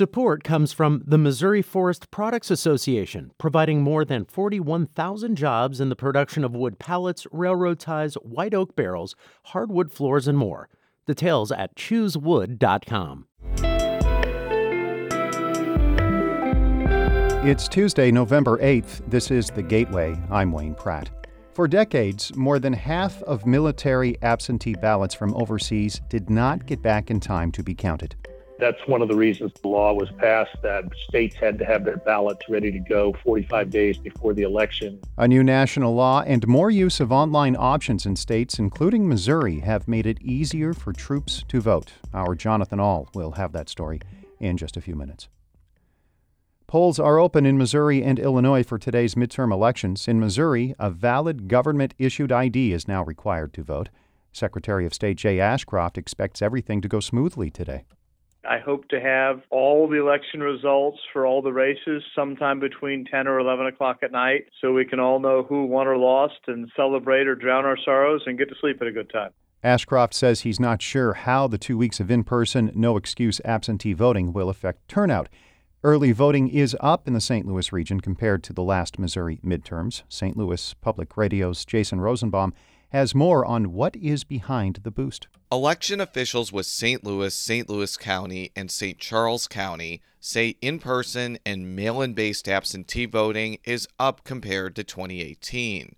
Support comes from the Missouri Forest Products Association, providing more than 41,000 jobs in the production of wood pallets, railroad ties, white oak barrels, hardwood floors, and more. Details at choosewood.com. It's Tuesday, November 8th. This is The Gateway. I'm Wayne Pratt. For decades, more than half of military absentee ballots from overseas did not get back in time to be counted. That's one of the reasons the law was passed that states had to have their ballots ready to go 45 days before the election. A new national law and more use of online options in states, including Missouri, have made it easier for troops to vote. Our Jonathan Ahl will have that story in just a few minutes. Polls are open in Missouri and Illinois for today's midterm elections. In Missouri, a valid government issued ID is now required to vote. Secretary of State Jay Ashcroft expects everything to go smoothly today. I hope to have all the election results for all the races sometime between 10 or 11 o'clock at night so we can all know who won or lost and celebrate or drown our sorrows and get to sleep at a good time. Ashcroft says he's not sure how the two weeks of in person, no excuse absentee voting will affect turnout. Early voting is up in the St. Louis region compared to the last Missouri midterms. St. Louis Public Radio's Jason Rosenbaum has more on what is behind the boost. Election officials with St. Louis, St. Louis County, and St. Charles County say in person and mail in based absentee voting is up compared to 2018.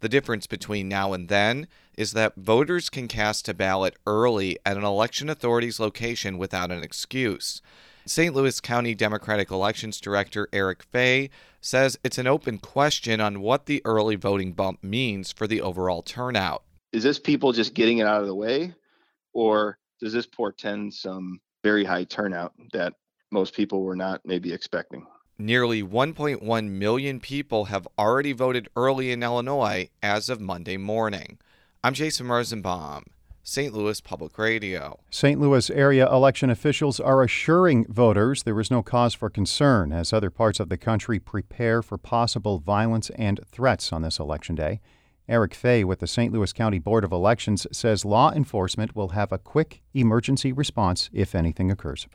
The difference between now and then is that voters can cast a ballot early at an election authority's location without an excuse. St. Louis County Democratic Elections Director Eric Fey says it's an open question on what the early voting bump means for the overall turnout. Is this people just getting it out of the way, or does this portend some very high turnout that most people were not maybe expecting? Nearly 1.1 million people have already voted early in Illinois as of Monday morning. I'm Jason Rosenbaum. St. Louis Public Radio. St. Louis area election officials are assuring voters there is no cause for concern as other parts of the country prepare for possible violence and threats on this election day. Eric Fey with the St. Louis County Board of Elections says law enforcement will have a quick emergency response if anything occurs.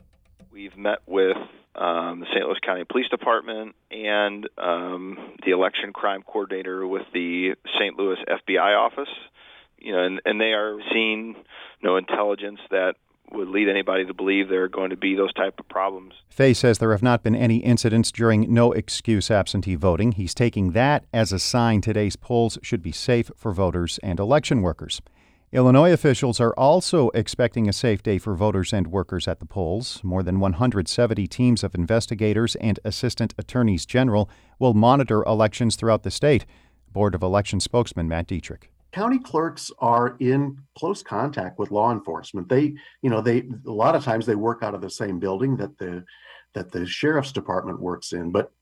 We've met with um, the St. Louis County Police Department and um, the election crime coordinator with the St. Louis FBI office you know, and, and they are seeing no intelligence that would lead anybody to believe there are going to be those type of problems. Fey says there have not been any incidents during no excuse absentee voting. He's taking that as a sign today's polls should be safe for voters and election workers. Illinois officials are also expecting a safe day for voters and workers at the polls. More than 170 teams of investigators and assistant attorneys general will monitor elections throughout the state. Board of Election spokesman Matt Dietrich county clerks are in close contact with law enforcement. They, you know, they a lot of times they work out of the same building that the that the sheriff's department works in. But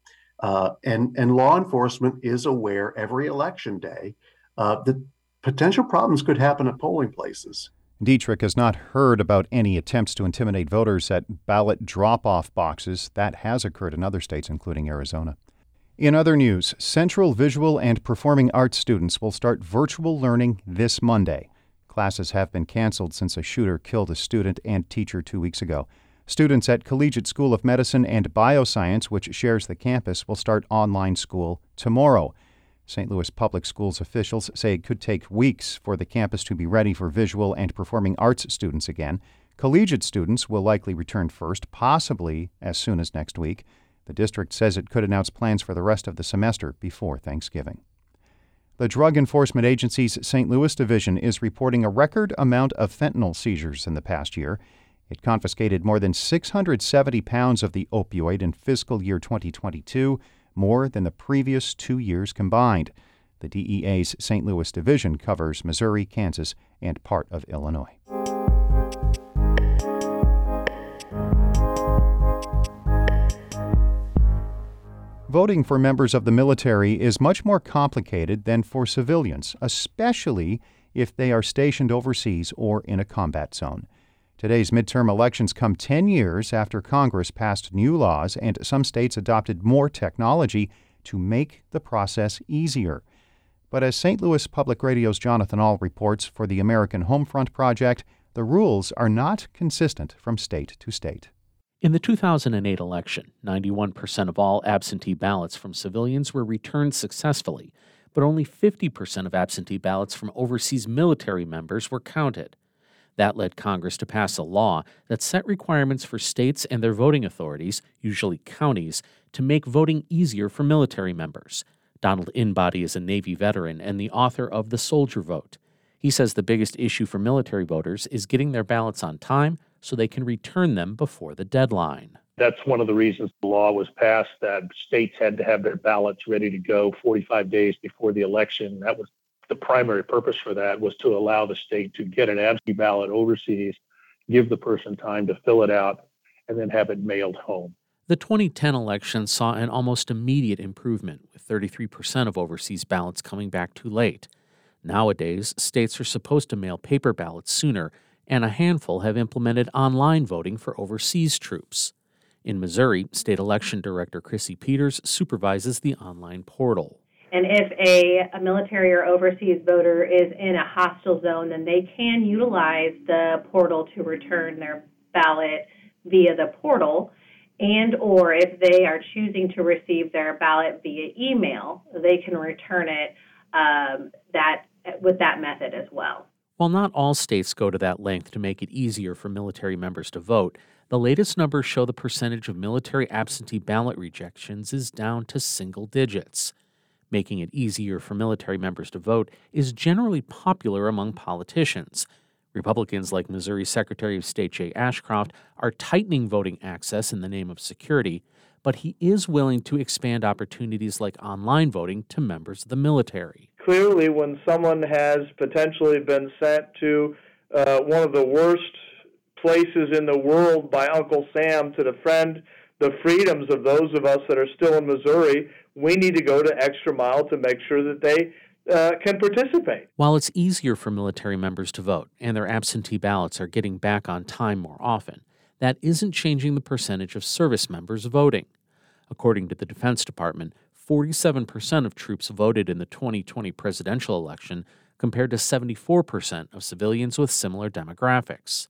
uh, and and law enforcement is aware every election day uh, that potential problems could happen at polling places. Dietrich has not heard about any attempts to intimidate voters at ballot drop off boxes. That has occurred in other states, including Arizona. In other news, Central Visual and Performing Arts students will start virtual learning this Monday. Classes have been canceled since a shooter killed a student and teacher two weeks ago. Students at Collegiate School of Medicine and Bioscience, which shares the campus, will start online school tomorrow. St. Louis Public Schools officials say it could take weeks for the campus to be ready for visual and performing arts students again. Collegiate students will likely return first, possibly as soon as next week. The district says it could announce plans for the rest of the semester before Thanksgiving. The Drug Enforcement Agency's St. Louis division is reporting a record amount of fentanyl seizures in the past year. It confiscated more than 670 pounds of the opioid in fiscal year 2022, more than the previous two years combined. The DEA's St. Louis division covers Missouri, Kansas, and part of Illinois. Voting for members of the military is much more complicated than for civilians, especially if they are stationed overseas or in a combat zone. Today's midterm elections come 10 years after Congress passed new laws and some states adopted more technology to make the process easier. But as St. Louis Public Radio's Jonathan Ahl reports for the American Homefront Project, the rules are not consistent from state to state. In the 2008 election, 91% of all absentee ballots from civilians were returned successfully, but only 50% of absentee ballots from overseas military members were counted. That led Congress to pass a law that set requirements for states and their voting authorities, usually counties, to make voting easier for military members. Donald Inbody is a Navy veteran and the author of The Soldier Vote. He says the biggest issue for military voters is getting their ballots on time so they can return them before the deadline. That's one of the reasons the law was passed that states had to have their ballots ready to go 45 days before the election. That was the primary purpose for that was to allow the state to get an absentee ballot overseas, give the person time to fill it out, and then have it mailed home. The 2010 election saw an almost immediate improvement, with 33% of overseas ballots coming back too late. Nowadays, states are supposed to mail paper ballots sooner, and a handful have implemented online voting for overseas troops. In Missouri, State Election Director Chrissy Peters supervises the online portal. And if a, a, military or overseas voter is in a hostile zone, then they can utilize the portal to return their ballot via the portal. And or if they are choosing to receive their ballot via email, they can return it um, that with that method as well. While not all states go to that length to make it easier for military members to vote, the latest numbers show the percentage of military absentee ballot rejections is down to single digits. Making it easier for military members to vote is generally popular among politicians. Republicans like Missouri Secretary of State Jay Ashcroft are tightening voting access in the name of security, but he is willing to expand opportunities like online voting to members of the military clearly when someone has potentially been sent to uh, one of the worst places in the world by Uncle Sam to defend the freedoms of those of us that are still in Missouri, we need to go to extra mile to make sure that they uh, can participate. While it's easier for military members to vote and their absentee ballots are getting back on time more often, that isn't changing the percentage of service members voting. According to the Defense Department, 47% of troops voted in the 2020 presidential election, compared to 74% of civilians with similar demographics.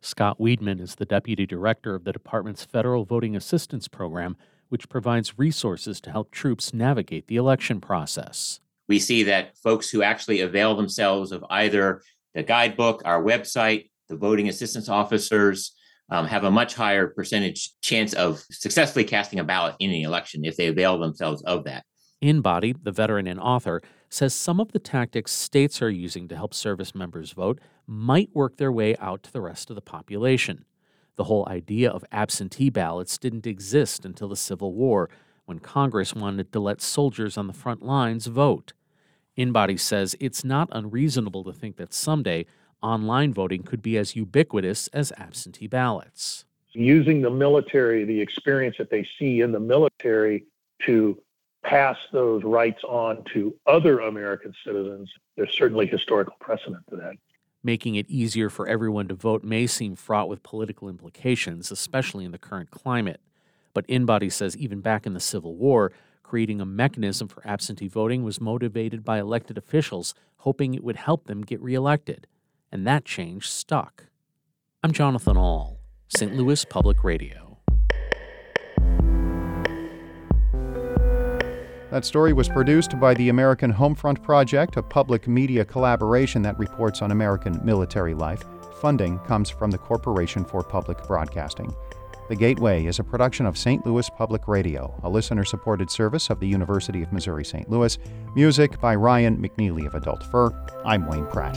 Scott Weidman is the deputy director of the department's Federal Voting Assistance Program, which provides resources to help troops navigate the election process. We see that folks who actually avail themselves of either the guidebook, our website, the voting assistance officers, um, have a much higher percentage chance of successfully casting a ballot in an election if they avail themselves of that. Inbody, the veteran and author, says some of the tactics states are using to help service members vote might work their way out to the rest of the population. The whole idea of absentee ballots didn't exist until the Civil War, when Congress wanted to let soldiers on the front lines vote. Inbody says it's not unreasonable to think that someday online voting could be as ubiquitous as absentee ballots. Using the military, the experience that they see in the military to pass those rights on to other American citizens, there's certainly historical precedent to that. Making it easier for everyone to vote may seem fraught with political implications, especially in the current climate. But Inbody says even back in the Civil War, creating a mechanism for absentee voting was motivated by elected officials hoping it would help them get reelected and that change stuck. I'm Jonathan Ahl, St. Louis Public Radio. That story was produced by the American Homefront Project, a public media collaboration that reports on American military life. Funding comes from the Corporation for Public Broadcasting. The Gateway is a production of St. Louis Public Radio, a listener supported service of the University of Missouri St. Louis. Music by Ryan McNeely of Adult Fur. I'm Wayne Pratt.